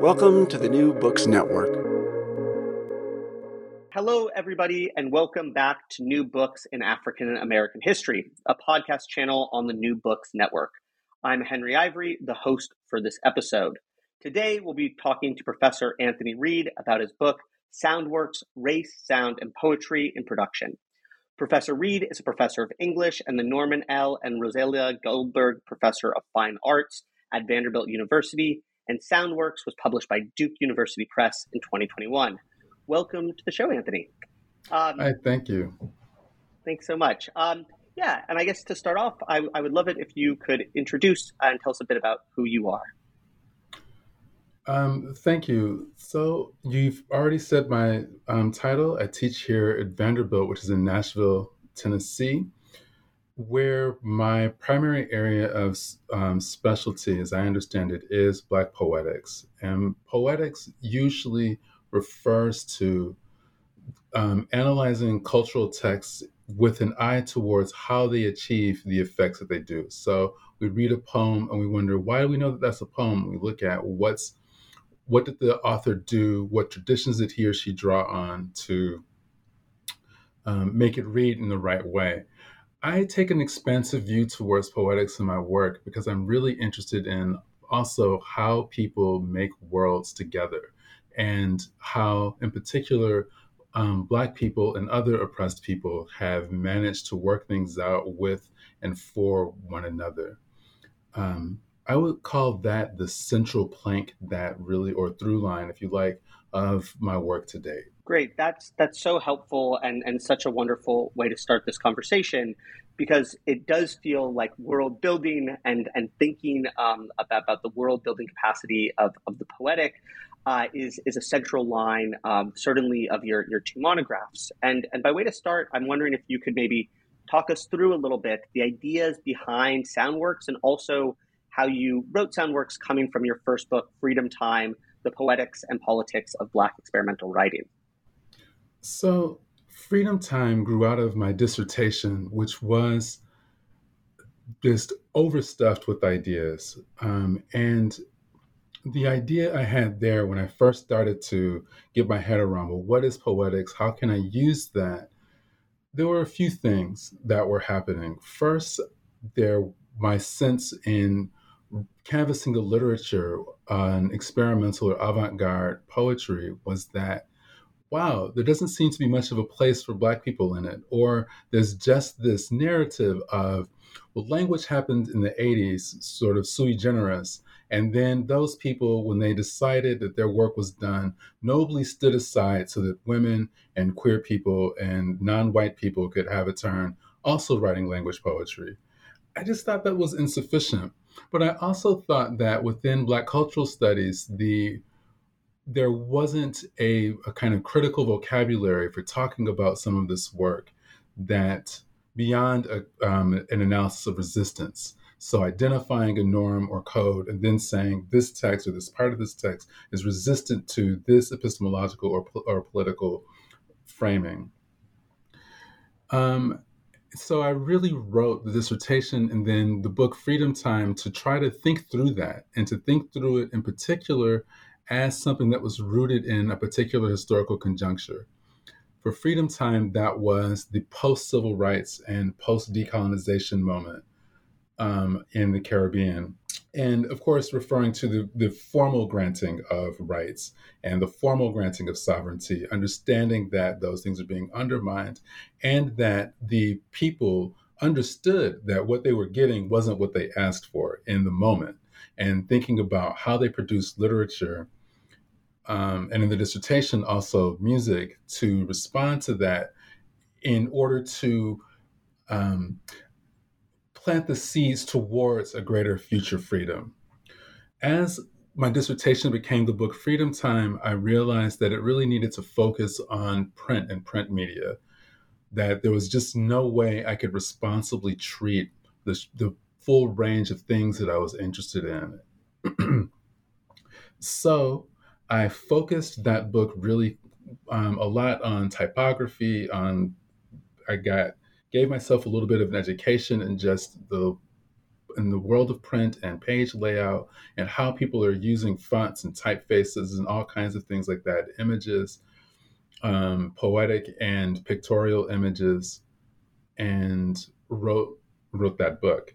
Welcome to the New Books Network. Hello, everybody, and welcome back to New Books in African American History, a podcast channel on the New Books Network. I'm Henry Ivory, the host for this episode. Today, we'll be talking to Professor Anthony Reed about his book, Soundworks Race, Sound, and Poetry in Production. Professor Reed is a professor of English and the Norman L. and Rosalia Goldberg Professor of Fine Arts at Vanderbilt University and Soundworks was published by Duke University Press in 2021. Welcome to the show, Anthony. Um, Hi, thank you. Thanks so much. Um, yeah, and I guess to start off, I, I, would love it if you could introduce and tell us a bit about who you are. Um, thank you. So you've already said my um, title. I teach here at Vanderbilt, which is in Nashville, Tennessee where my primary area of um, specialty, as I understand it, is Black poetics. And poetics usually refers to um, analyzing cultural texts with an eye towards how they achieve the effects that they do. So we read a poem and we wonder, why do we know that that's a poem? We look at what's what did the author do? What traditions did he or she draw on to um, make it read in the right way? I take an expansive view towards poetics in my work because I'm really interested in also how people make worlds together and how, in particular, um, Black people and other oppressed people have managed to work things out with and for one another. Um, I would call that the central plank that really, or through line, if you like, of my work to date. Great. That's that's so helpful and, and such a wonderful way to start this conversation because it does feel like world building and, and thinking um, about, about the world building capacity of, of the poetic uh, is, is a central line, um, certainly, of your, your two monographs. And, and by way to start, I'm wondering if you could maybe talk us through a little bit the ideas behind Soundworks and also how you wrote Soundworks coming from your first book, Freedom Time The Poetics and Politics of Black Experimental Writing. So, Freedom Time grew out of my dissertation, which was just overstuffed with ideas. Um, and the idea I had there when I first started to get my head around, well, what is poetics? How can I use that? There were a few things that were happening. First, there my sense in canvassing the literature on experimental or avant-garde poetry was that wow, there doesn't seem to be much of a place for Black people in it. Or there's just this narrative of, well, language happened in the 80s, sort of sui generis. And then those people, when they decided that their work was done, nobly stood aside so that women and queer people and non white people could have a turn also writing language poetry. I just thought that was insufficient. But I also thought that within Black cultural studies, the there wasn't a, a kind of critical vocabulary for talking about some of this work that beyond a, um, an analysis of resistance So identifying a norm or code and then saying this text or this part of this text is resistant to this epistemological or, or political framing. Um, so I really wrote the dissertation and then the book Freedom Time to try to think through that and to think through it in particular as something that was rooted in a particular historical conjuncture. For Freedom Time, that was the post civil rights and post decolonization moment um, in the Caribbean and of course referring to the, the formal granting of rights and the formal granting of sovereignty understanding that those things are being undermined and that the people understood that what they were getting wasn't what they asked for in the moment and thinking about how they produced literature um, and in the dissertation also music to respond to that in order to um, plant the seeds towards a greater future freedom. As my dissertation became the book Freedom Time, I realized that it really needed to focus on print and print media, that there was just no way I could responsibly treat the, the full range of things that I was interested in. so I focused that book really um, a lot on typography, on I got gave myself a little bit of an education in just the in the world of print and page layout and how people are using fonts and typefaces and all kinds of things like that images um, poetic and pictorial images and wrote wrote that book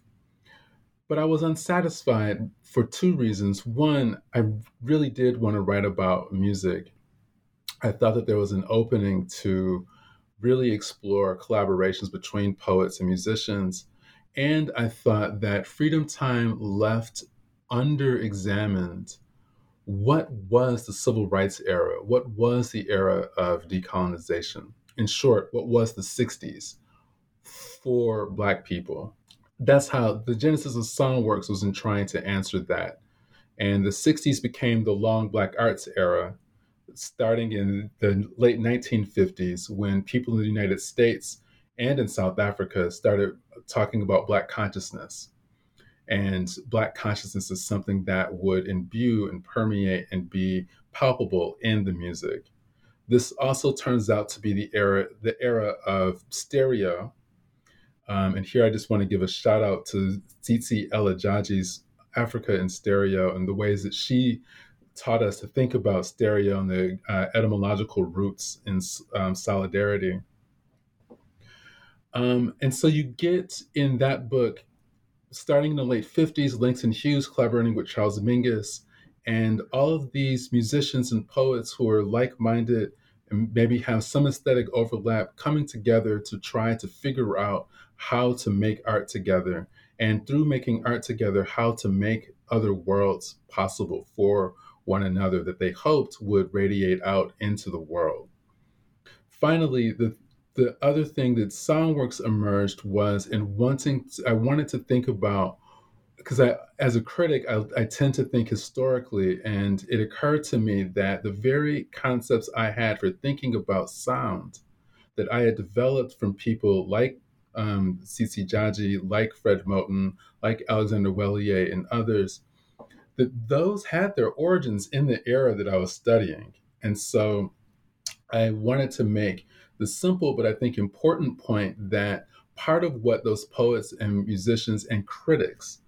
but i was unsatisfied for two reasons one i really did want to write about music i thought that there was an opening to really explore collaborations between poets and musicians. And I thought that Freedom Time left under examined what was the civil rights era? What was the era of decolonization? In short, what was the 60s for Black people? That's how the genesis of Soundworks was in trying to answer that. And the 60s became the long Black arts era starting in the late 1950s when people in the United States and in South Africa started talking about Black consciousness. And Black consciousness is something that would imbue and permeate and be palpable in the music. This also turns out to be the era, the era of stereo. Um, and here I just want to give a shout out to Tsitsi Ella Jaji's Africa in Stereo and the ways that she taught us to think about stereo and the uh, etymological roots in um, solidarity. Um, and so you get in that book, starting in the late 50s, Langston Hughes collaborating with Charles Mingus, and all of these musicians and poets who are like minded and maybe have some aesthetic overlap coming together to try to figure out how to make art together. And through making art together, how to make other worlds possible for one another that they hoped would radiate out into the world. Finally, the the other thing that Soundworks emerged was in wanting to, I wanted to think about because I as a critic I, I tend to think historically and it occurred to me that the very concepts I had for thinking about sound that I had developed from people like um, Tsitsi Jaji, like Fred Moten, like Alexander Weheliye, and others that those had their origins in the era that I was studying. And so I wanted to make the simple but I think important point that part of what those poets and musicians and critics,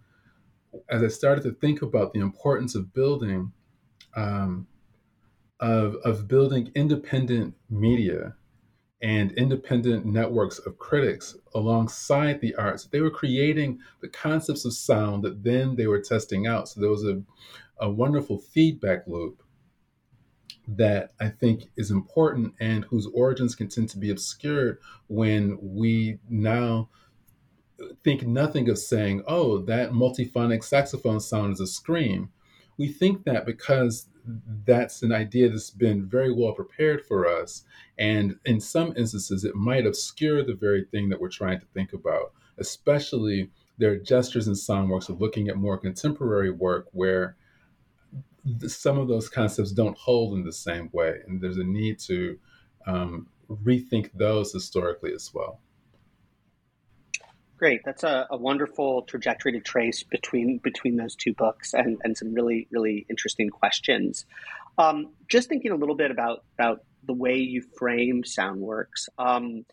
as I started to think about the importance of building, um, of, of building independent media and independent networks of critics alongside the arts. They were creating the concepts of sound that then they were testing out. So there was a, a wonderful feedback loop that I think is important and whose origins can tend to be obscured when we now think nothing of saying, oh, that multiphonic saxophone sound is a scream. We think that because that's an idea that's been very well prepared for us. And in some instances, it might obscure the very thing that we're trying to think about, especially there are gestures in Soundworks of looking at more contemporary work where some of those concepts don't hold in the same way. And there's a need to um, rethink those historically as well. Great. That's a, a, wonderful trajectory to trace between between those two books and, and some really, really interesting questions. Um, just thinking a little bit about about the way you frame Soundworks. Um,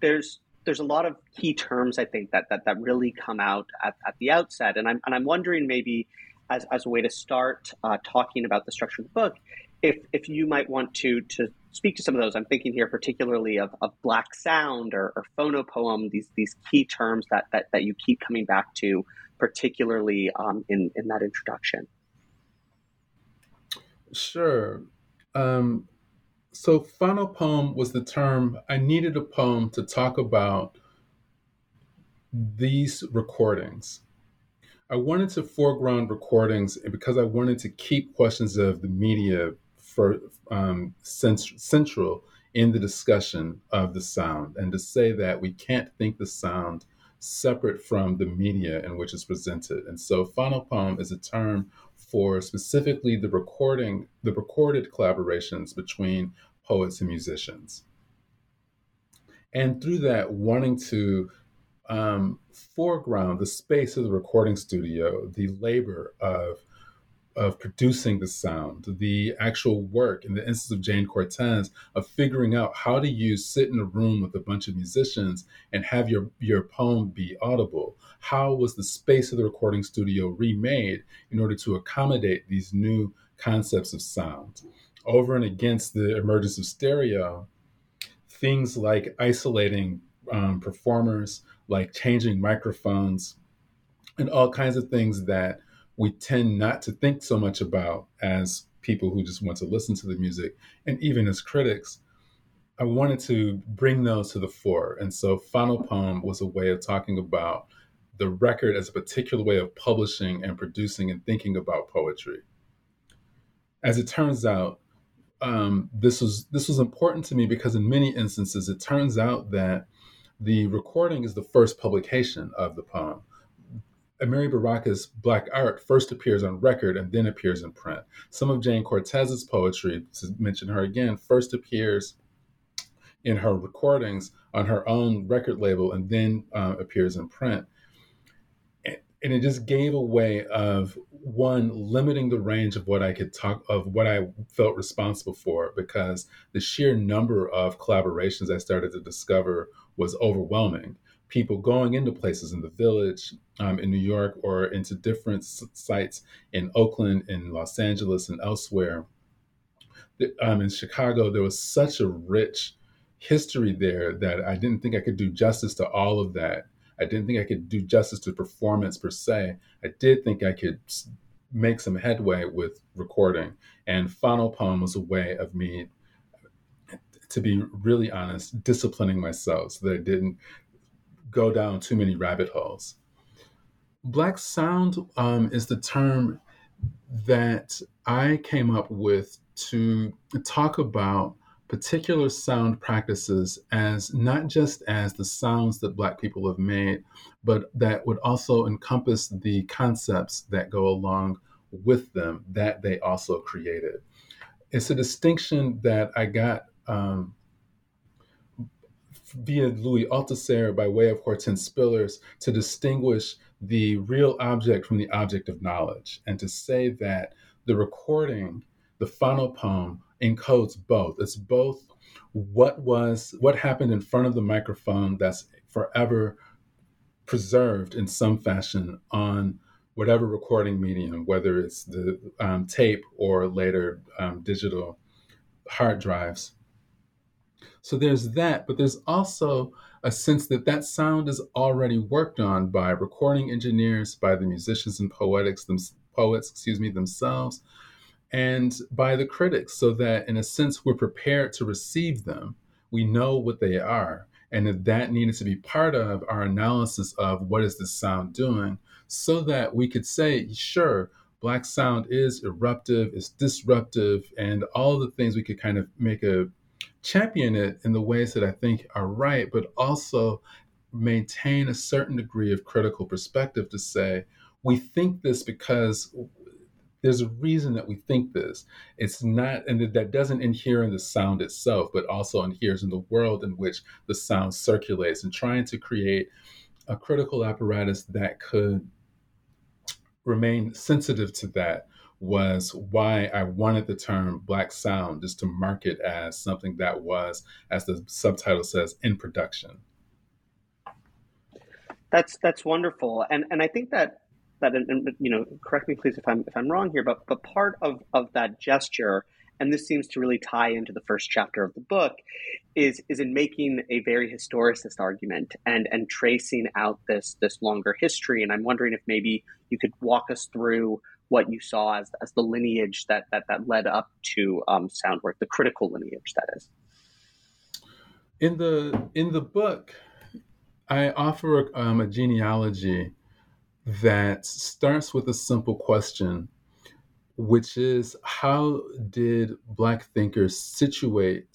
there's there's a lot of key terms I think that that, that really come out at, at the outset. And I'm and I'm wondering maybe as, as a way to start uh, talking about the structure of the book, if if you might want to to speak to some of those. I'm thinking here particularly of, of black sound or, or phonopoem, these these key terms that, that, that you keep coming back to, particularly um, in, in that introduction. Sure. Um, so phonopoem was the term, I needed a poem to talk about these recordings. I wanted to foreground recordings because I wanted to keep questions of the media for um, cent- central in the discussion of the sound, and to say that we can't think the sound separate from the media in which it's presented. And so, phonopoem is a term for specifically the recording, the recorded collaborations between poets and musicians. And through that, wanting to um, foreground the space of the recording studio, the labor of of producing the sound, the actual work in the instance of Jayne Cortez of figuring out how do you sit in a room with a bunch of musicians and have your your poem be audible. How was the space of the recording studio remade in order to accommodate these new concepts of sound? Over and against the emergence of stereo, things like isolating um, performers, like changing microphones, and all kinds of things that we tend not to think so much about as people who just want to listen to the music. And even as critics, I wanted to bring those to the fore. And so phonopoem was a way of talking about the record as a particular way of publishing and producing and thinking about poetry. As it turns out, um, this was this was important to me because in many instances it turns out that the recording is the first publication of the poem. Amiri Baraka's Black art first appears on record and then appears in print. Some of Jayne Cortez's poetry, to mention her again, first appears in her recordings on her own record label and then uh, appears in print. And it just gave a way of one limiting the range of what I could talk of what I felt responsible for because the sheer number of collaborations I started to discover was overwhelming people going into places in the village um, in New York or into different sites in Oakland, in Los Angeles, and elsewhere. Um, in Chicago, there was such a rich history there that I didn't think I could do justice to all of that. I didn't think I could do justice to performance per se. I did think I could make some headway with recording. And phonopoem was a way of me, to be really honest, disciplining myself so that I didn't go down too many rabbit holes. Black sound um, is the term that I came up with to talk about particular sound practices as not just as the sounds that Black people have made, but that would also encompass the concepts that go along with them that they also created. It's a distinction that I got um, via Louis Althusser by way of Hortense Spillers to distinguish the real object from the object of knowledge and to say that the recording, the phonopoem, encodes both. It's both what was what happened in front of the microphone that's forever preserved in some fashion on whatever recording medium, whether it's the um, tape or later um, digital hard drives. So there's that, but there's also a sense that that sound is already worked on by recording engineers, by the musicians and poetics, them, poets, excuse me, themselves, and by the critics, so that in a sense we're prepared to receive them. We know what they are, and that that needed to be part of our analysis of what is this sound doing, so that we could say, sure, black sound is eruptive, it's disruptive, and all the things we could kind of make a champion it in the ways that I think are right, but also maintain a certain degree of critical perspective to say, we think this because there's a reason that we think this. It's not, and that doesn't inhere in the sound itself, but also inheres in the world in which the sound circulates and trying to create a critical apparatus that could remain sensitive to that was why I wanted the term black sound just to mark it as something that was, as the subtitle says, in production. That's that's wonderful, and and I think that that and, you know, correct me please if I'm if I'm wrong here, but but part of of that gesture, and this seems to really tie into the first chapter of the book, is is in making a very historicist argument and and tracing out this this longer history. And I'm wondering if maybe you could walk us through what you saw as, as the lineage that, that, that led up to um, sound work, the critical lineage that is. In the in the book, I offer um, a genealogy that starts with a simple question, which is how did Black thinkers situate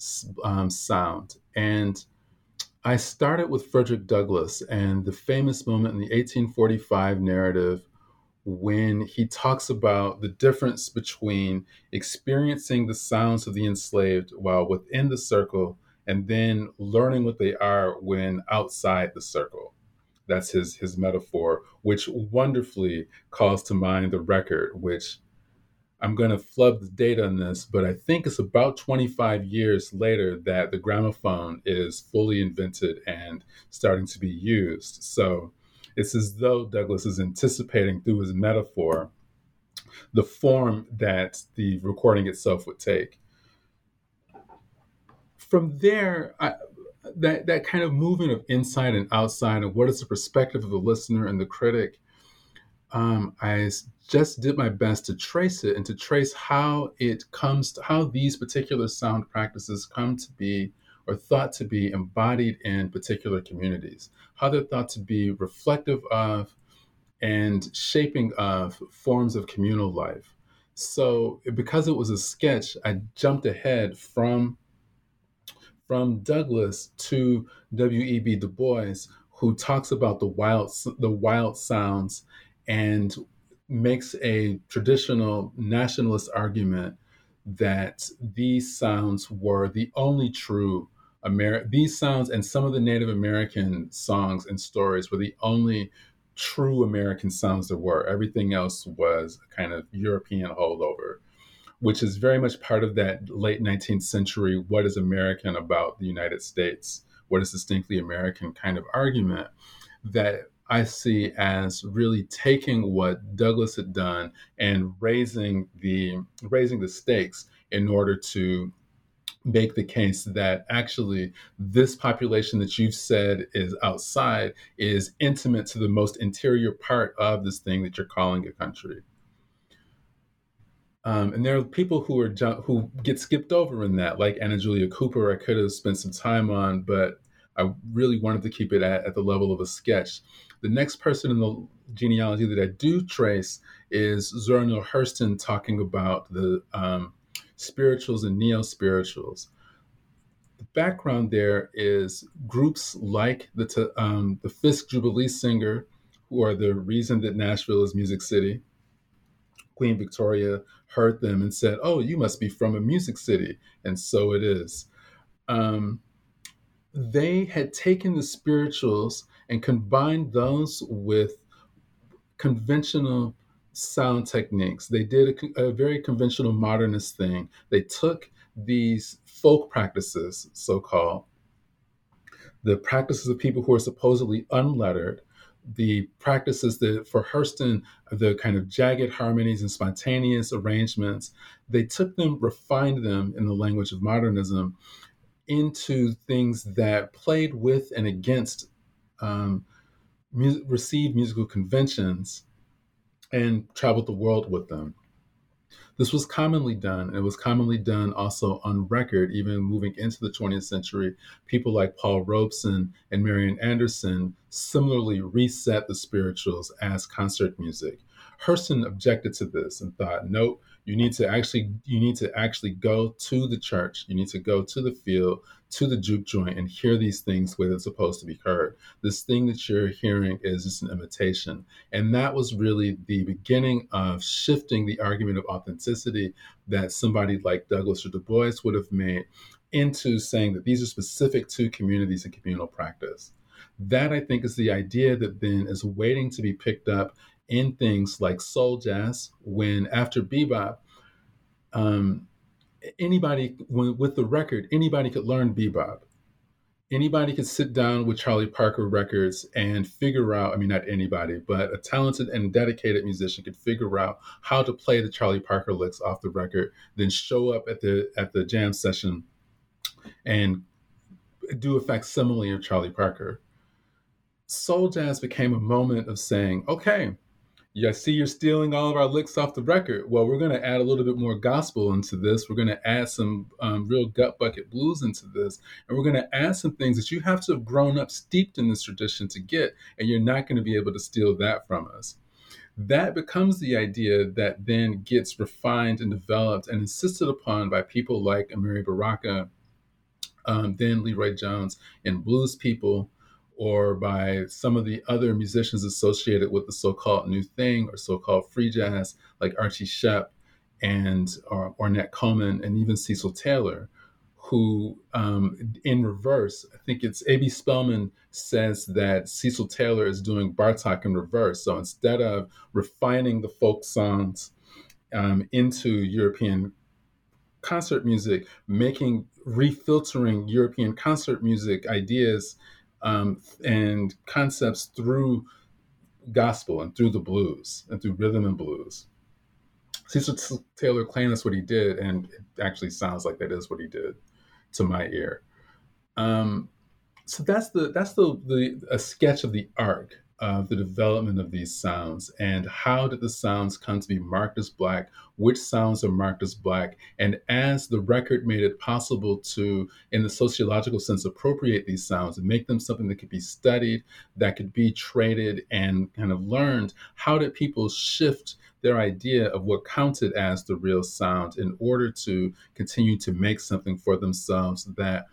um, sound? And I started with Frederick Douglass and the famous moment in the 1845 narrative when he talks about the difference between experiencing the sounds of the enslaved while within the circle and then learning what they are when outside the circle. That's his his metaphor, which wonderfully calls to mind the record, which I'm going to flub the date on this, but I think it's about 25 years later that the gramophone is fully invented and starting to be used. So it's as though Douglass is anticipating through his metaphor the form that the recording itself would take. From there, I, that that kind of movement of inside and outside, and what is the perspective of the listener and the critic, um, I just did my best to trace it and to trace how it comes to how these particular sound practices come to be or thought to be embodied in particular communities, how they're thought to be reflective of and shaping of forms of communal life. So, because it was a sketch, I jumped ahead from from Douglass to W.E.B. Du Bois, who talks about the wild the wild sounds and makes a traditional nationalist argument that these sounds were the only true Ameri- these sounds and some of the Native American songs and stories were the only true American sounds there were. Everything else was kind of European holdover, which is very much part of that late 19th century what is American about the United States, what is distinctly American kind of argument that I see as really taking what Douglass had done and raising the raising the stakes in order to make the case that actually this population that you've said is outside is intimate to the most interior part of this thing that you're calling a country. Um, and there are people who are who get skipped over in that, like Anna Julia Cooper. I could have spent some time on, but I really wanted to keep it at, at the level of a sketch. The next person in the genealogy that I do trace is Zora Neale Hurston talking about the um, spirituals and neo spirituals. The background there is groups like the um, the Fisk Jubilee Singer, who are the reason that Nashville is Music City. Queen Victoria heard them and said, "Oh, you must be from a music city," and so it is. Um, they had taken the spirituals and combined those with conventional sound techniques. They did a, a, very conventional modernist thing. They took these folk practices, so called, the practices of people who are supposedly unlettered, the practices that for Hurston, the kind of jagged harmonies and spontaneous arrangements, they took them, refined them in the language of modernism into things that played with and against um, mu- received musical conventions and traveled the world with them. This was commonly done. And it was commonly done also on record, even moving into the 20th century. People like Paul Robeson and Marian Anderson similarly reset the spirituals as concert music. Hurston objected to this and thought, nope, you need to actually you need to actually go to the church you need to go to the field to the juke joint and hear these things the way they're supposed to be heard. This thing that you're hearing is just an imitation. And that was really the beginning of shifting the argument of authenticity that somebody like Douglass or du bois would have made into saying that these are specific to communities and communal practice. That I think is the idea that then is waiting to be picked up in things like soul jazz, when after bebop, um, anybody with the record, anybody could learn bebop anybody could sit down with Charlie Parker records and figure out, I mean, not anybody, but a talented and dedicated musician could figure out how to play the Charlie Parker licks off the record, then show up at the at the jam session and do a facsimile of Charlie Parker. Soul jazz became a moment of saying, okay, yeah, I see you're stealing all of our licks off the record. Well, we're going to add a little bit more gospel into this. We're going to add some um, real gut bucket blues into this. And we're going to add some things that you have to have grown up steeped in this tradition to get. And you're not going to be able to steal that from us. That becomes the idea that then gets refined and developed and insisted upon by people like Amiri Baraka, um, then LeRoi Jones, and blues people or by some of the other musicians associated with the so-called new thing or so-called free jazz, like Archie Shepp and or Ornette Coleman and even Cecil Taylor, who, um, in reverse, I think it's A.B. Spellman says that Cecil Taylor is doing Bartok in reverse. So instead of refining the folk songs um, into European concert music, making refiltering European concert music ideas um, and concepts through gospel and through the blues and through rhythm and blues. Cecil Taylor claimed that's what he did, and it actually sounds like that is what he did to my ear. Um, so that's the that's the, the a sketch of the arc of the development of these sounds and how did the sounds come to be marked as black which sounds are marked as black and as the record made it possible to in the sociological sense appropriate these sounds and make them something that could be studied that could be traded and kind of learned how did people shift their idea of what counted as the real sound in order to continue to make something for themselves that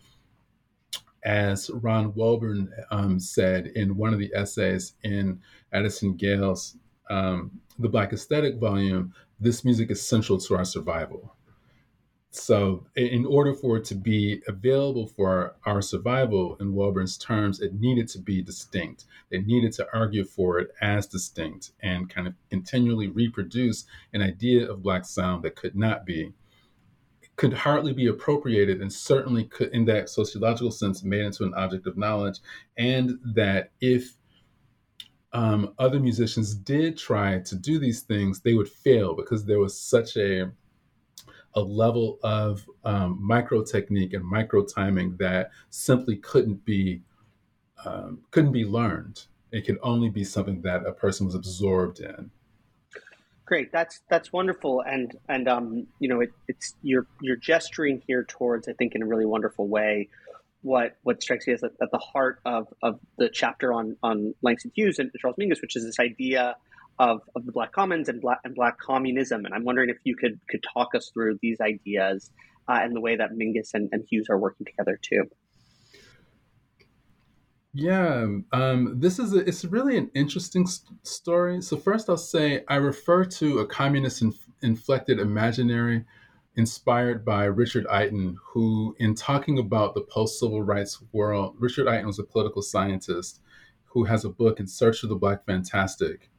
as Ron Welburn um, said in one of the essays in Addison Gayle's um, The Black Aesthetic volume, this music is central to our survival. So, in order for it to be available for our survival, in Welburn's terms, it needed to be distinct. They needed to argue for it as distinct and kind of continually reproduce an idea of Black sound that could not be could hardly be appropriated and certainly could, in that sociological sense, made into an object of knowledge. And that if um, other musicians did try to do these things, they would fail because there was such a a level of um, micro technique and micro timing that simply couldn't be um, couldn't be learned. It could only be something that a person was absorbed in. Great, that's that's wonderful, and and um, you know, it, it's you're you're gesturing here towards, I think, in a really wonderful way, what what strikes me as at, at the heart of, of the chapter on on Langston Hughes and Charles Mingus, which is this idea of, of the Black Commons and Black and Black communism. And I'm wondering if you could could talk us through these ideas uh, and the way that Mingus and, and Hughes are working together too. Yeah, um, this is a, it's really an interesting st- story. So first, I'll say I refer to a communist inf- inflected imaginary inspired by Richard Iton, who, in talking about the post civil rights world, Richard Iton was a political scientist who has a book in Search of the Black Fantastic,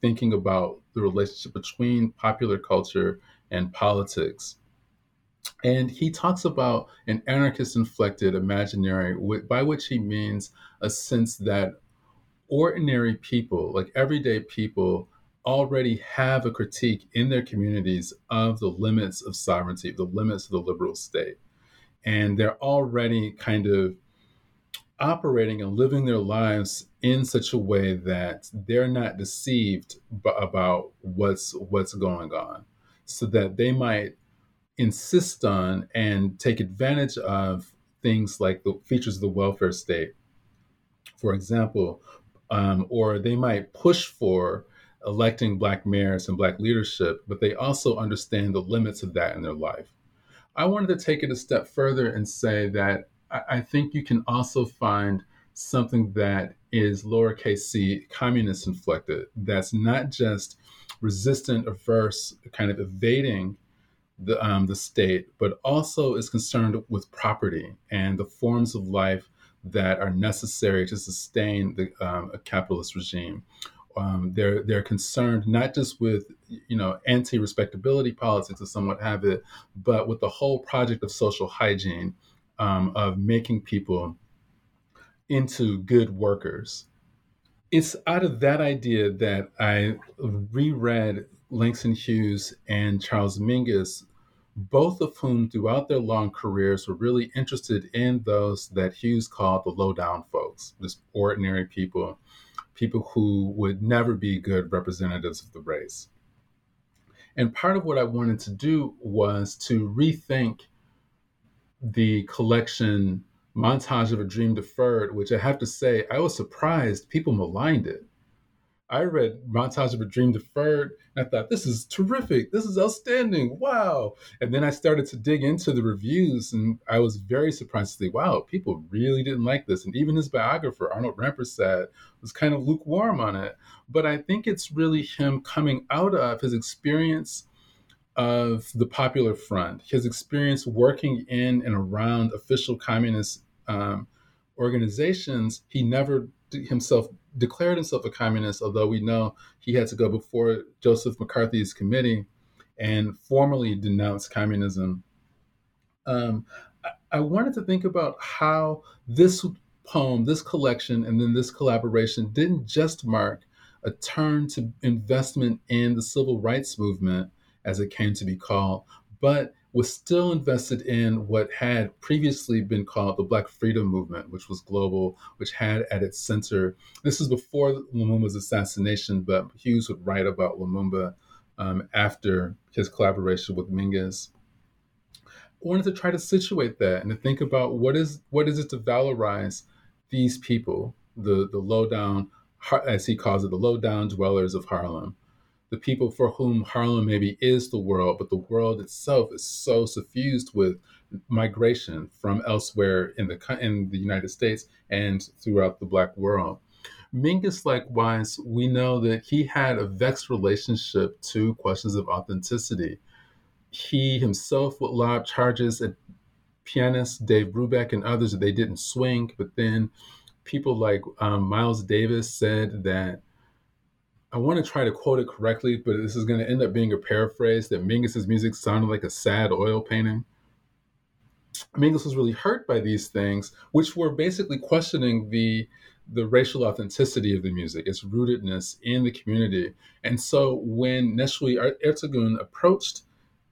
thinking about the relationship between popular culture and politics. And he talks about an anarchist inflected imaginary, by which he means a sense that ordinary people, like everyday people, already have a critique in their communities of the limits of sovereignty, the limits of the liberal state. And they're already kind of operating and living their lives in such a way that they're not deceived b- about what's what's going on so that they might insist on and take advantage of things like the features of the welfare state, for example, um, or they might push for electing Black mayors and Black leadership, but they also understand the limits of that in their life. I wanted to take it a step further and say that I, I think you can also find something that is lowercase c communist inflected, that's not just resistant, averse, kind of evading the, um, the state, but also is concerned with property and the forms of life that are necessary to sustain the um, a capitalist regime. Um, they're they're concerned not just with you know anti-respectability politics or somewhat have it, but with the whole project of social hygiene um, of making people into good workers. It's out of that idea that I reread Langston Hughes and Charles Mingus, both of whom throughout their long careers were really interested in those that Hughes called the low down folks, just ordinary people people who would never be good representatives of the race. And part of what I wanted to do was to rethink the collection Montage of a Dream Deferred, which I have to say, I was surprised people maligned it. I read Montage of a Dream Deferred, and I thought, this is terrific. This is outstanding. Wow. And then I started to dig into the reviews, and I was very surprised to see, wow, people really didn't like this. And even his biographer, Arnold Rampersad, was kind of lukewarm on it. But I think it's really him coming out of his experience of the Popular Front, his experience working in and around official communist um, organizations. He never himself declared himself a communist, although we know he had to go before Joseph McCarthy's committee and formally denounce communism. Um, I, I wanted to think about how this poem, this collection, and then this collaboration didn't just mark a turn to investment in the civil rights movement, as it came to be called, but was still invested in what had previously been called the Black Freedom Movement, which was global, which had at its center, this is before Lumumba's assassination, but Hughes would write about Lumumba um, after his collaboration with Mingus. I wanted to try to situate that and to think about what is what is it to valorize these people, the the low down, as he calls it, the low down dwellers of Harlem, the people for whom Harlem maybe is the world, but the world itself is so suffused with migration from elsewhere in the in the United States and throughout the Black world. Mingus, likewise, we know that he had a vexed relationship to questions of authenticity. He himself would lob charges at pianists, Dave Brubeck and others, that they didn't swing, but then people like um, Miles Davis said that I want to try to quote it correctly, but this is going to end up being a paraphrase that Mingus's music sounded like a sad oil painting. Mingus was really hurt by these things, which were basically questioning the the racial authenticity of the music, its rootedness in the community. And so when Nesuhi er-, Ertegun approached,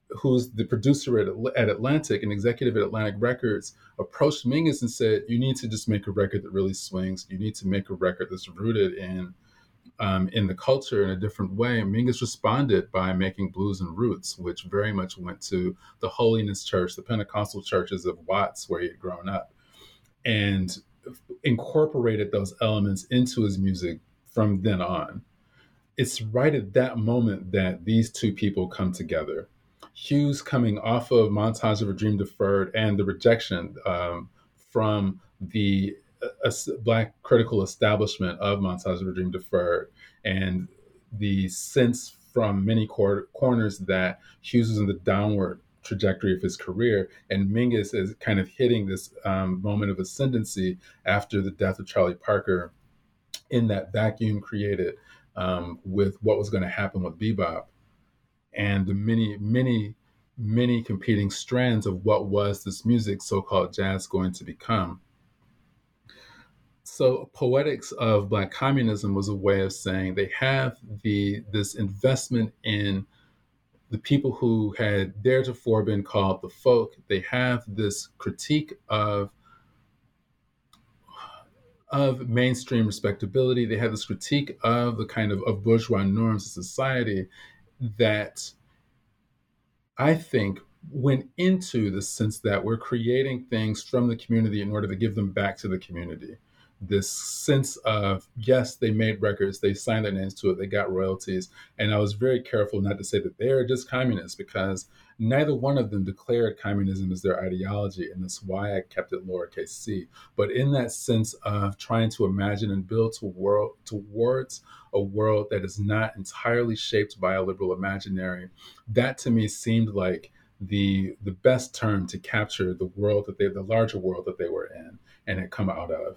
who's the producer at, at Atlantic and executive at Atlantic Records, approached Mingus and said, "You need to just make a record that really swings. You need to make a record that's rooted in." Um, in the culture in a different way. Mingus responded by making Blues and Roots, which very much went to the Holiness Church, the Pentecostal churches of Watts, where he had grown up, and incorporated those elements into his music from then on. It's right at that moment that these two people come together. Hughes coming off of Montage of a Dream Deferred and the rejection um, from the a, black critical establishment of Montage Dream Deferred, and the sense from many cor- corners that Hughes was in the downward trajectory of his career, and Mingus is kind of hitting this um, moment of ascendancy after the death of Charlie Parker, in that vacuum created um, with what was going to happen with bebop, and the many, many, many competing strands of what was this music, so-called jazz, going to become so poetics of black communism was a way of saying they have the this investment in the people who had theretofore been called the folk. They have this critique of of mainstream respectability. They have this critique of the kind of, of bourgeois norms of society that i think went into the sense that we're creating things from the community in order to give them back to the community this sense of yes, they made records, they signed their names to it, they got royalties, and I was very careful not to say that they are just communists because neither one of them declared communism as their ideology, and that's why I kept it lowercase c. But in that sense of trying to imagine and build to world, towards a world that is not entirely shaped by a liberal imaginary, that to me seemed like the the best term to capture the world that they the larger world that they were in and had come out of.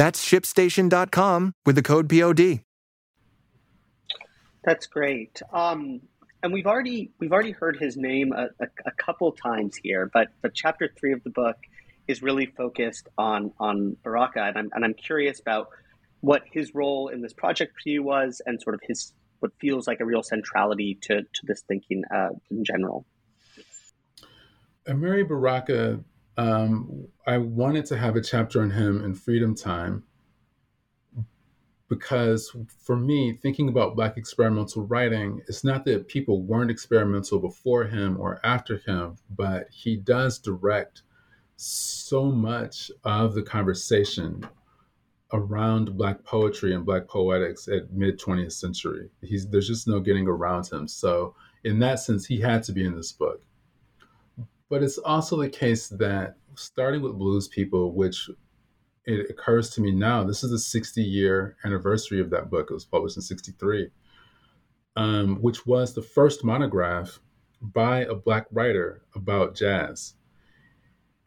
That's shipstation.com with the code POD. That's great. Um, and we've already we've already heard his name a, a, a, couple times here, but but chapter three of the book is really focused on on Baraka, and I'm and I'm curious about what his role in this project for you was, and sort of his what feels like a real centrality to to this thinking uh, in general. Amiri Baraka um, I wanted to have a chapter on him in Freedom Time because for me, thinking about Black experimental writing, it's not that people weren't experimental before him or after him, but he does direct so much of the conversation around Black poetry and Black poetics at mid 20th century. He's, there's just no getting around him. So, in that sense, he had to be in this book. But it's also the case that starting with Blues People, which it occurs to me now, this is the 60 year anniversary of that book. It was published in 63, um, which was the first monograph by a Black writer about jazz.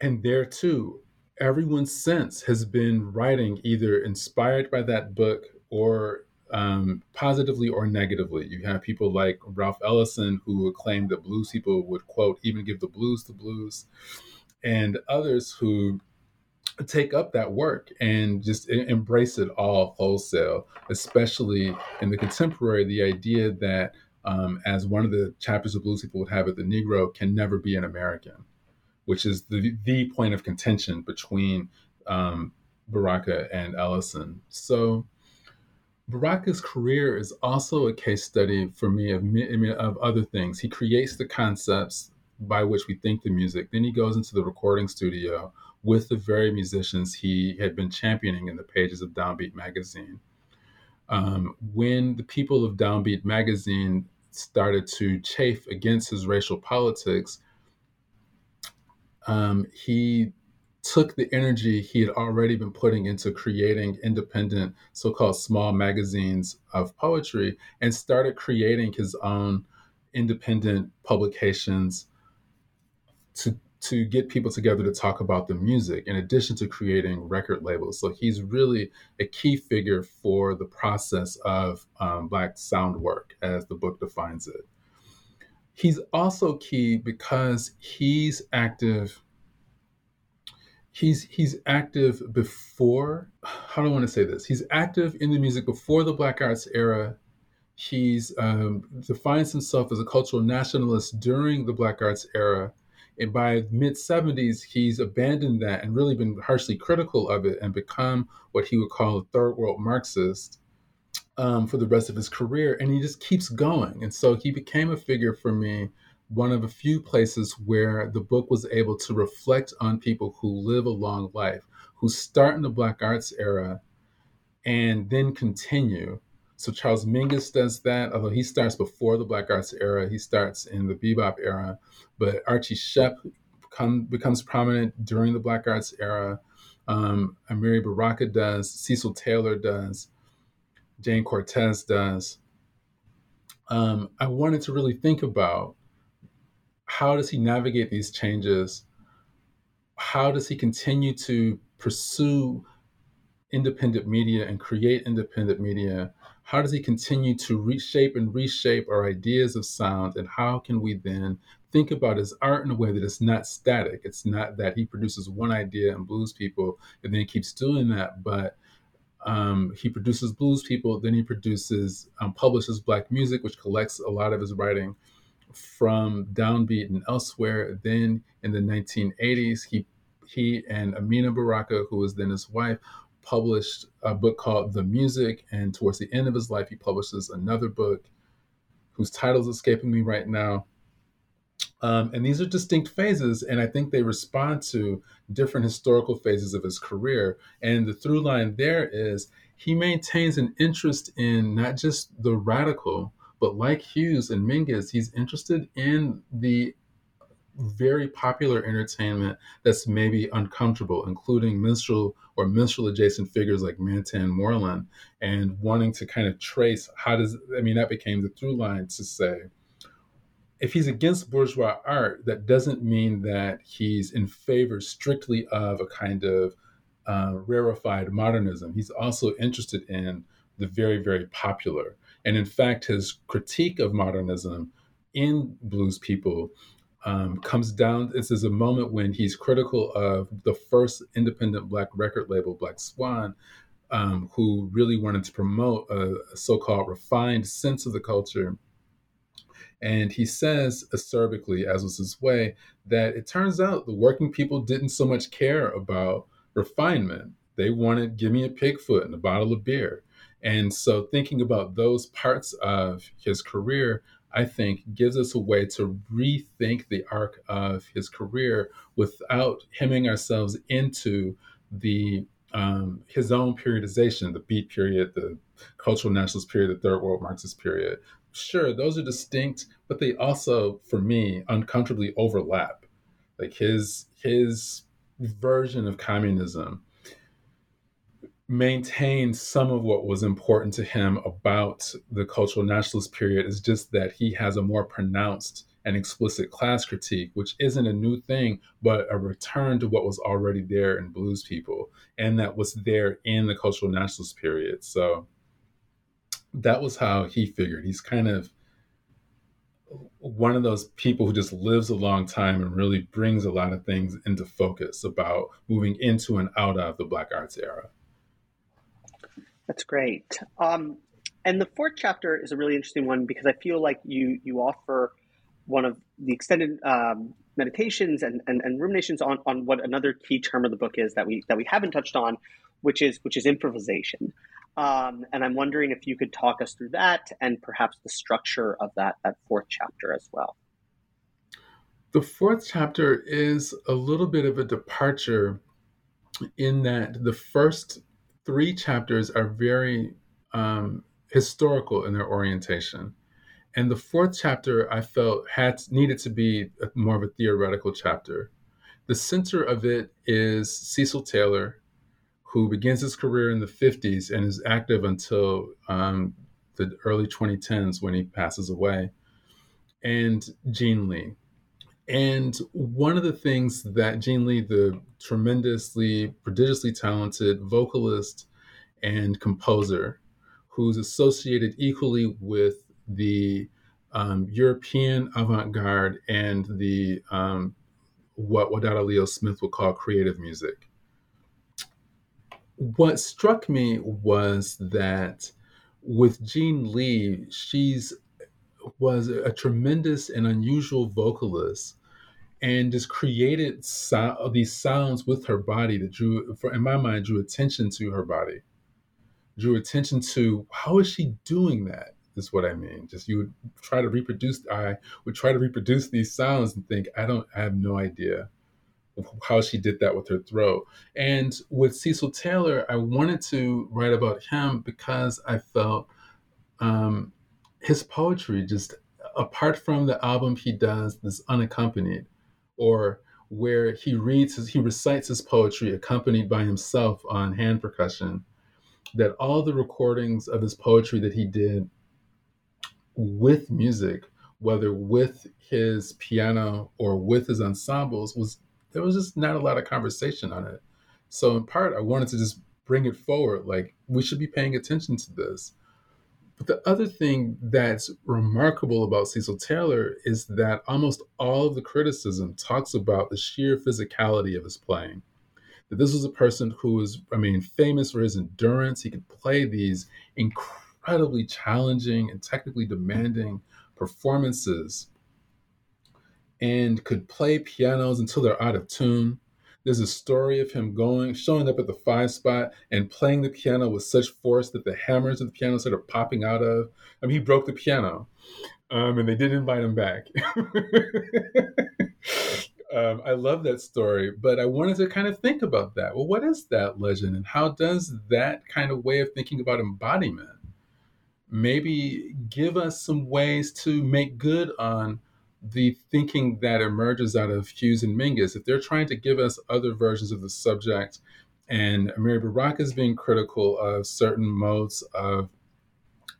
And there too, everyone since has been writing either inspired by that book or um, positively or negatively. You have people like Ralph Ellison who would claim that blues people would, quote, even give the blues the blues, and others who take up that work and just embrace it all wholesale, especially in the contemporary, the idea that, um, as one of the chapters of Blues people would have it, the Negro can never be an American, which is the, the point of contention between um, Baraka and Ellison. So, Baraka's career is also a case study for me of, of other things. He creates the concepts by which we think the music. Then he goes into the recording studio with the very musicians he had been championing in the pages of Downbeat magazine. Um, when the people of Downbeat magazine started to chafe against his racial politics, um, he took the energy he had already been putting into creating independent, so called small magazines of poetry and started creating his own independent publications to to get people together to talk about the music in addition to creating record labels. So he's really a key figure for the process of um, black sound work as the book defines it. He's also key because he's active he's he's active before how do I want to say this? He's active in the music before the Black Arts era. He's um, defines himself as a cultural nationalist during the Black Arts era. And by mid 70s, he's abandoned that and really been harshly critical of it and become what he would call a third world Marxist um, for the rest of his career. And he just keeps going. And so he became a figure for me one of a few places where the book was able to reflect on people who live a long life, who start in the Black arts era and then continue. So Charles Mingus does that, although he starts before the Black arts era, he starts in the bebop era. But Archie Shepp become, becomes prominent during the Black arts era. Um, Amiri Baraka does, Cecil Taylor does. Jayne Cortez does. Um, I wanted to really think about how does he navigate these changes? How does he continue to pursue independent media and create independent media? How does he continue to reshape and reshape our ideas of sound? And how can we then think about his art in a way that is not static? It's not that he produces one idea and blues people and then keeps doing that, but um, he produces blues people, then he produces, um, publishes black music, which collects a lot of his writing from Downbeat and elsewhere. Then in the 1980s, he he and Amina Baraka, who was then his wife, published a book called The Music. And towards the end of his life, he publishes another book whose title is escaping me right now. Um, and these are distinct phases, and I think they respond to different historical phases of his career. And the through line there is he maintains an interest in not just the radical, but like Hughes and Mingus, he's interested in the very popular entertainment that's maybe uncomfortable, including minstrel or minstrel adjacent figures like Mantan Moreland, and wanting to kind of trace how does, I mean, that became the through line to say, if he's against bourgeois art, that doesn't mean that he's in favor strictly of a kind of uh, rarefied modernism. He's also interested in the very, very popular. And in fact, his critique of modernism in Blues People um, comes down. This is a moment when he's critical of the first independent Black record label, Black Swan, um, who really wanted to promote a, a so called refined sense of the culture and he says acerbically, as was his way, that it turns out the working people didn't so much care about refinement. They wanted, give me a pig foot and a bottle of beer. And so thinking about those parts of his career, I think gives us a way to rethink the arc of his career without hemming ourselves into the um, his own periodization, the beat period, the cultural nationalist period, the third world Marxist period, sure, those are distinct, but they also, for me, uncomfortably overlap. Like his his version of communism maintains some of what was important to him about the cultural nationalist period is just that he has a more pronounced and explicit class critique, which isn't a new thing, but a return to what was already there in blues people and that was there in the cultural nationalist period. So that was how he figured. He's kind of one of those people who just lives a long time and really brings a lot of things into focus about moving into and out of the Black arts era. That's great. Um, and the fourth chapter is a really interesting one because I feel like you you offer one of the extended um, meditations and, and, and ruminations on, on what another key term of the book is that we that we haven't touched on, which is which is improvisation. Um, and I'm wondering if you could talk us through that and perhaps the structure of that, that fourth chapter as well. The fourth chapter is a little bit of a departure in that the first three chapters are very um, historical in their orientation. And the fourth chapter I felt had needed to be a, more of a theoretical chapter. The center of it is Cecil Taylor, who begins his career in the 50s and is active until um, the early 2010s when he passes away, and Jeanne Lee. And one of the things that Jeanne Lee, the tremendously, prodigiously talented vocalist and composer, who's associated equally with the um, European avant garde and the um, what Wadada Leo Smith would call creative music. What struck me was that with Jeanne Lee, she's was a tremendous and unusual vocalist and just created so- these sounds with her body that drew, for, in my mind, drew attention to her body, drew attention to how is she doing that? Is what I mean. Just you would try to reproduce. I would try to reproduce these sounds and think, I don't, I have no idea how she did that with her throat. And with Cecil Taylor, I wanted to write about him because I felt um, his poetry just apart from the album he does this unaccompanied or where he reads his, he recites his poetry accompanied by himself on hand percussion that all the recordings of his poetry that he did with music, whether with his piano or with his ensembles, was there was just not a lot of conversation on it. So in part, I wanted to just bring it forward. Like we should be paying attention to this. But the other thing that's remarkable about Cecil Taylor is that almost all of the criticism talks about the sheer physicality of his playing. That this was a person who was, I mean, famous for his endurance. He could play these incredibly challenging and technically demanding performances and could play pianos until they're out of tune. There's a story of him going, showing up at the five spot and playing the piano with such force that the hammers of the piano started popping out of. I mean, he broke the piano, um, and they didn't invite him back. um, I love that story, but I wanted to kind of think about that. Well, what is that legend, and how does that kind of way of thinking about embodiment maybe give us some ways to make good on the thinking that emerges out of Hughes and Mingus, if they're trying to give us other versions of the subject, and Amiri Baraka is being critical of certain modes of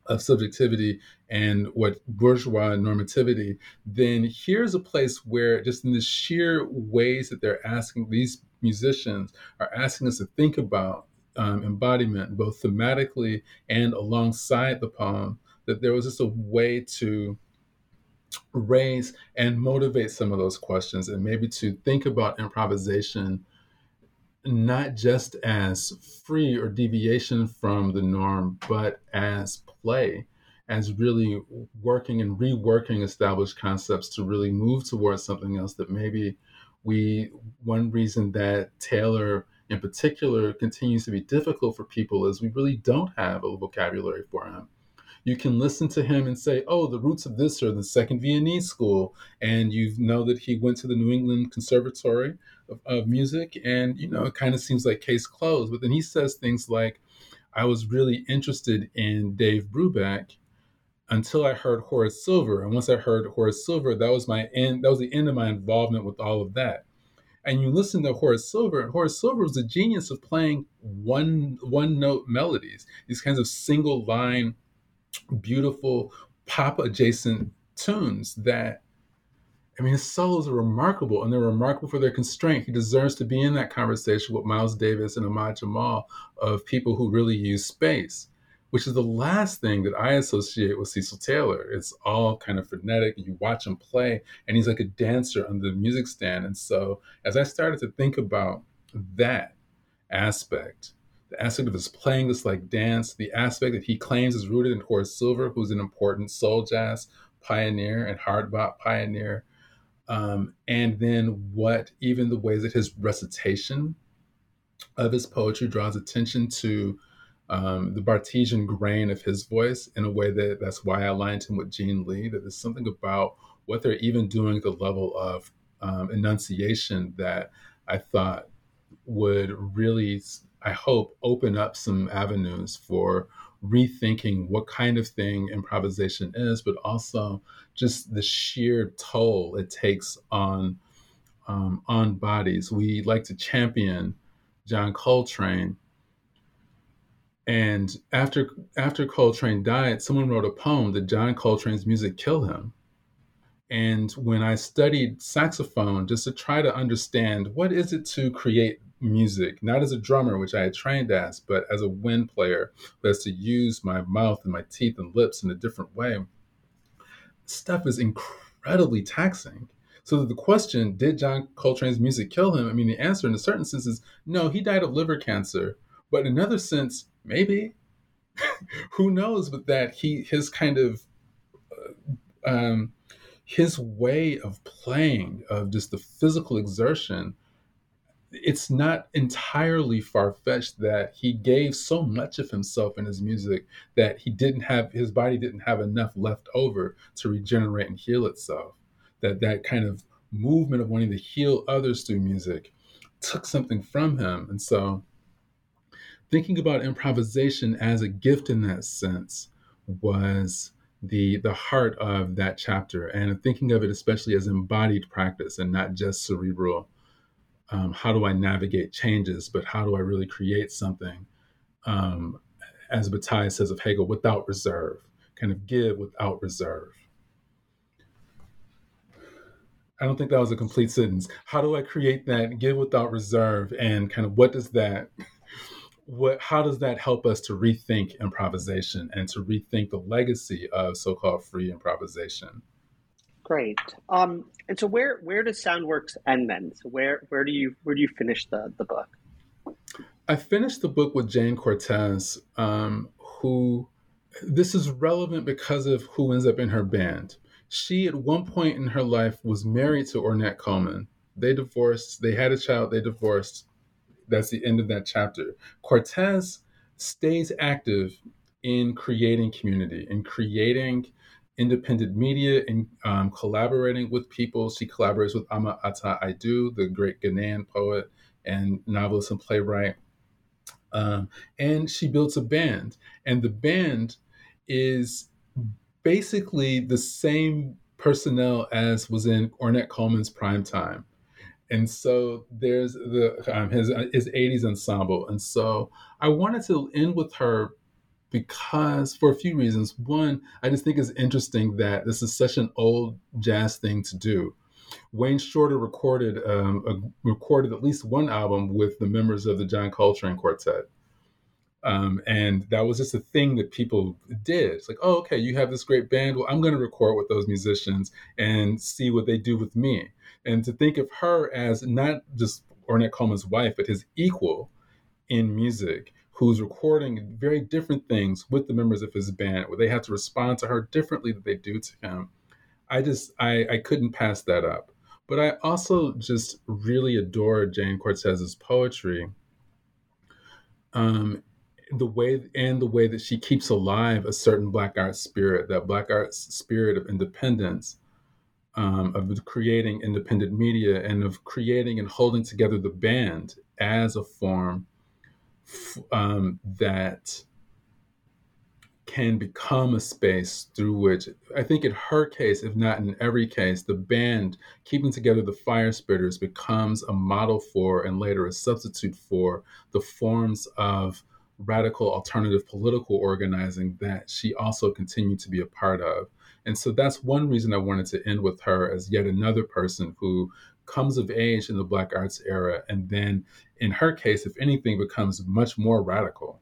of subjectivity and what bourgeois normativity, then here's a place where just in the sheer ways that they're asking these musicians are asking us to think about um, embodiment, both thematically and alongside the poem, that there was just a way to raise and motivate some of those questions and maybe to think about improvisation not just as free or deviation from the norm, but as play, as really working and reworking established concepts to really move towards something else that maybe we, one reason that Taylor in particular continues to be difficult for people is we really don't have a vocabulary for him you can listen to him and say, oh, the roots of this are the Second Viennese School, and you know that he went to the New England Conservatory of, of Music, and you know it kind of seems like case closed. But then he says things like, I was really interested in Dave Brubeck until I heard Horace Silver, and once I heard Horace Silver, that was my end. That was the end of my involvement with all of that and you listen to Horace Silver, and Horace Silver was a genius of playing one one note melodies, these kinds of single line beautiful pop adjacent tunes that I mean, his solos are remarkable, and they're remarkable for their constraint. He deserves to be in that conversation with Miles Davis and Ahmad Jamal of people who really use space, which is the last thing that I associate with Cecil Taylor. It's all kind of frenetic. You watch him play, and he's like a dancer on the music stand. And so, as I started to think about that aspect, the aspect of his playing this like dance, the aspect that he claims is rooted in Horace Silver, who's an important soul jazz pioneer and hard bop pioneer. Um, and then what even the ways that his recitation of his poetry draws attention to um, the Barthesian grain of his voice in a way that that's why I aligned him with Jeanne Lee. That there's something about what they're even doing at the level of um, enunciation that I thought would really I hope, open up some avenues for rethinking what kind of thing improvisation is, but also just the sheer toll it takes on um, on bodies. We like to champion John Coltrane, and after after Coltrane died, someone wrote a poem that John Coltrane's music killed him. And when I studied saxophone, just to try to understand what is it to create music, not as a drummer, which I had trained as, but as a wind player who has to use my mouth and my teeth and lips in a different way. Stuff is incredibly taxing. So the question, did John Coltrane's music kill him? I mean, the answer in a certain sense is no, he died of liver cancer. But in another sense, maybe. Who knows? But that he, his kind of, uh, um, his way of playing, of just the physical exertion, it's not entirely far fetched that he gave so much of himself in his music that he didn't have his body didn't have enough left over to regenerate and heal itself. That that kind of movement of wanting to heal others through music took something from him, and so thinking about improvisation as a gift in that sense was the the heart of that chapter and thinking of it especially as embodied practice and not just cerebral um, how do I navigate changes, but how do I really create something? Um, as Bataille says of Hegel, without reserve, kind of give without reserve. I don't think that was a complete sentence. How do I create that give without reserve and kind of what does that what how does that help us to rethink improvisation and to rethink the legacy of so-called free improvisation? Great. Um, and so where where does Soundworks end then? So where where do you where do you finish the the book? I finished the book with Jayne Cortez, um, who this is relevant because of who ends up in her band. She, at one point in her life, was married to Ornette Coleman. They divorced, they had a child, they divorced. That's the end of that chapter. Cortez stays active in creating community, in creating independent media, and um, collaborating with people. She collaborates with Ama Ata Aidoo, the great Ghanaian poet and novelist and playwright. Um, and she builds a band. And the band is basically the same personnel as was in Ornette Coleman's prime time. And so there's the um, his his 80s ensemble. And so I wanted to end with her because for a few reasons. One, I just think it's interesting that this is such an old jazz thing to do. Wayne Shorter recorded um, a, recorded at least one album with the members of the John Coltrane Quartet. Um, and that was just a thing that people did. It's like, oh, okay, you have this great band. Well, I'm going to record with those musicians and see what they do with me. And to think of her as not just Ornette Coleman's wife, but his equal in music, who's recording very different things with the members of his band, where they have to respond to her differently than they do to him. I just, I, I couldn't pass that up. But I also just really adore Jayne Cortez's poetry. Um, the way and the way that she keeps alive a certain black art spirit that black art spirit of independence um, of creating independent media and of creating and holding together the band as a form um, that can become a space through which I think in her case, if not in every case, the band keeping together the fire spitters becomes a model for and later a substitute for the forms of radical alternative political organizing that she also continued to be a part of. And so that's one reason I wanted to end with her as yet another person who comes of age in the Black arts era, and then in her case, if anything, becomes much more radical.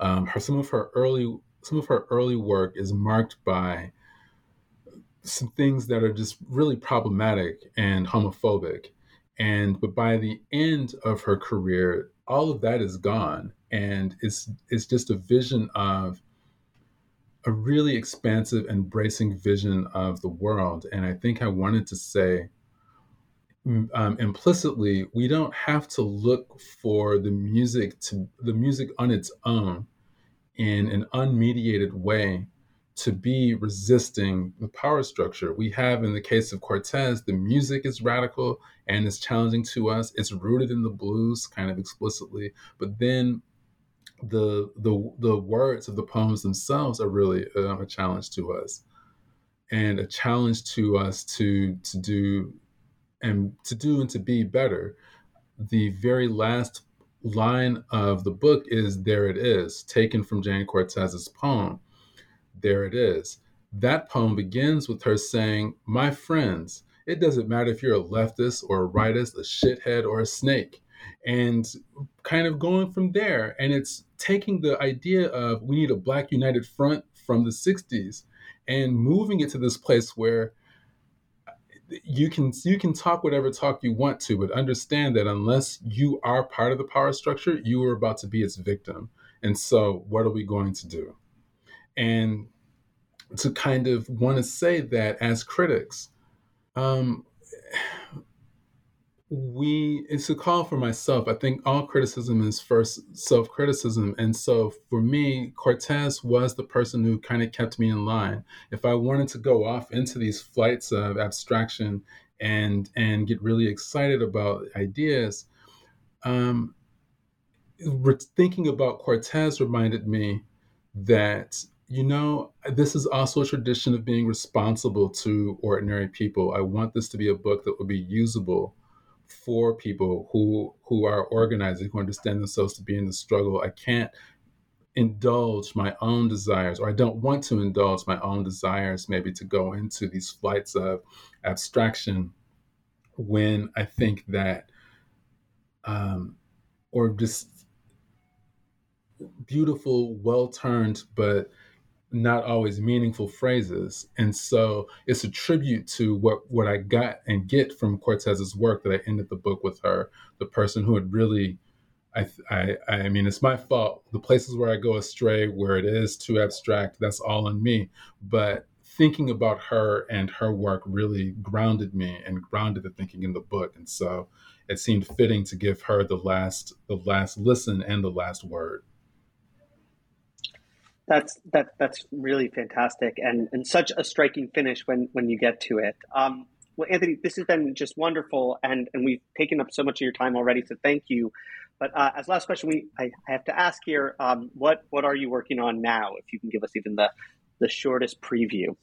Um, her some of her early some of her early work is marked by some things that are just really problematic and homophobic. And but by the end of her career, all of that is gone and it's it's just a vision of a really expansive embracing vision of the world and i think i wanted to say um, implicitly we don't have to look for the music to the music on its own in an unmediated way to be resisting the power structure. We have, in the case of Cortez, the music is radical and it's challenging to us. It's rooted in the blues, kind of explicitly, but then the the the words of the poems themselves are really um, a challenge to us, and a challenge to us to to do and to do and to be better. The very last line of the book is "There it is," taken from Jayne Cortez's poem there it is. That poem begins with her saying, My friends, it doesn't matter if you're a leftist or a rightist, a shithead or a snake. And kind of going from there. And it's taking the idea of we need a Black United Front from the 60s and moving it to this place where you can you can talk whatever talk you want to, but understand that unless you are part of the power structure, you are about to be its victim. And so, what are we going to do? and to kind of want to say that as critics, um, we it's a call for myself. I think all criticism is first self criticism, and so for me, Cortez was the person who kind of kept me in line. If I wanted to go off into these flights of abstraction and and get really excited about ideas, um, thinking about Cortez reminded me that you know, this is also a tradition of being responsible to ordinary people. I want this to be a book that will be usable for people who who are organizing, who understand themselves to be in the struggle. I can't indulge my own desires, or I don't want to indulge my own desires, maybe to go into these flights of abstraction when I think that, um, or just beautiful, well turned, but not always meaningful phrases. And so it's a tribute to what, what I got and get from Cortez's work that I ended the book with her, the person who had really I, I, I mean, it's my fault. The places where I go astray, where it is too abstract, that's all on me. But thinking about her and her work really grounded me and grounded the thinking in the book. And so it seemed fitting to give her the last, the last listen and the last word. That's that that's really fantastic and and such a striking finish when when you get to it. Um, well, Anthony, this has been just wonderful, and and we've taken up so much of your time already. So thank you. But uh, as last question, we I, have to ask here: um, what what are you working on now? If you can give us even the the shortest preview.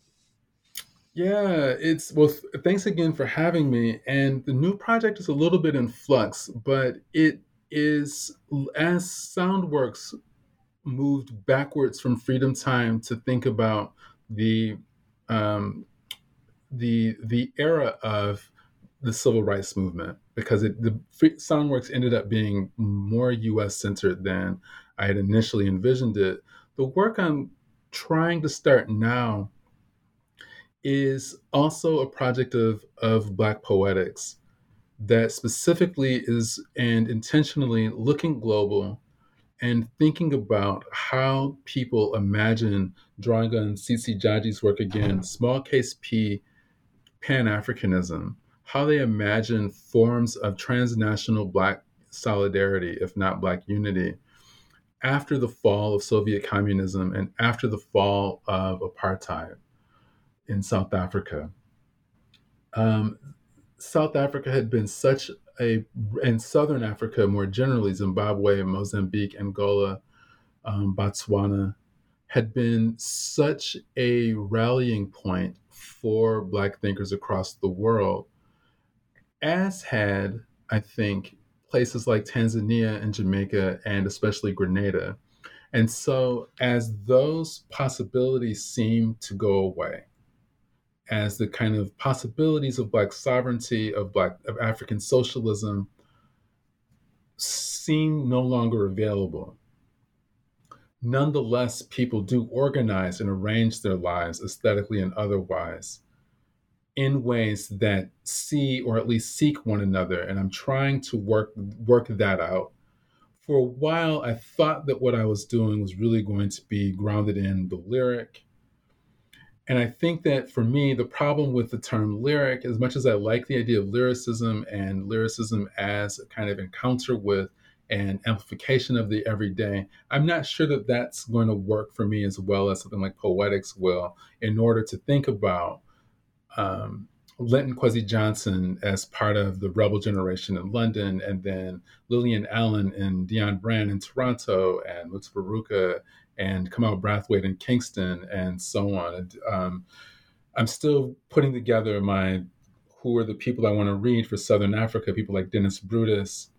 Yeah, it's well. Th- thanks again for having me. And the new project is a little bit in flux, but it is as Soundworks moved backwards from Freedom Time to think about the um, the the era of the civil rights movement because it, the Soundworks ended up being more U.S. centered than I had initially envisioned it. The work I'm trying to start now is also a project of of Black poetics that specifically is and intentionally looking global and thinking about how people imagine drawing on Tsitsi Jaji's work again, small case P, Pan Africanism, how they imagine forms of transnational Black solidarity, if not Black unity, after the fall of Soviet communism and after the fall of apartheid in South Africa. Um, South Africa had been such a, and Southern Africa more generally, Zimbabwe, Mozambique, Angola, um, Botswana, had been such a rallying point for Black thinkers across the world as had, I think, places like Tanzania and Jamaica, and especially Grenada. And so, as those possibilities seem to go away, as the kind of possibilities of Black sovereignty, of Black of African socialism seem no longer available, nonetheless, people do organize and arrange their lives aesthetically and otherwise in ways that see or at least seek one another and i'm trying to work work that out. For a while i thought that what i was doing was really going to be grounded in the lyric and i think that for me the problem with the term lyric as much as i like the idea of lyricism and lyricism as a kind of encounter with and amplification of the everyday i'm not sure that that's going to work for me as well as something like poetics will in order to think about um, Linton Kwesi Johnson as part of the Rebel generation in London, and then Lillian Allen and Dionne Brand in Toronto, and Mutabaruka and Kamau Brathwaite in Kingston, and so on. Um, I'm still putting together my who are the people I want to read for Southern Africa. People like Dennis Brutus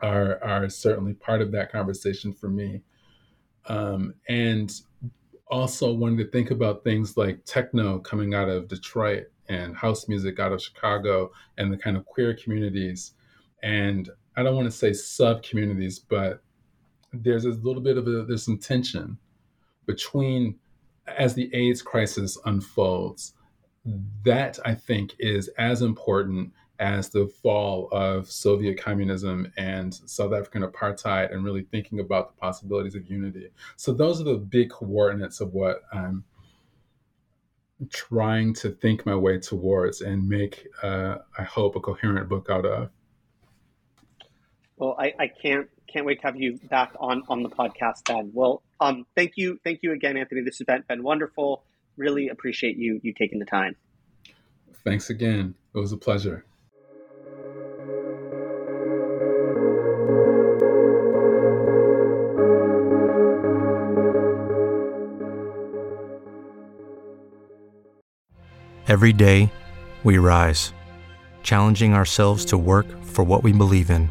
are are certainly part of that conversation for me. Um, and also wanting to think about things like techno coming out of Detroit and house music out of Chicago and the kind of queer communities. And I don't want to say sub communities, but there's a little bit of a, there's some tension between as the AIDS crisis unfolds. That I think is as important as the fall of Soviet communism and South African apartheid and really thinking about the possibilities of unity. So those are the big coordinates of what I'm trying to think my way towards and make, uh, I hope, a coherent book out of. Well, I, I can't can't wait to have you back on on the podcast then. Well, um, thank you, thank you again, Anthony. This has been, been wonderful. Really appreciate you you taking the time. Thanks again. It was a pleasure. Every day, we rise, challenging ourselves to work for what we believe in.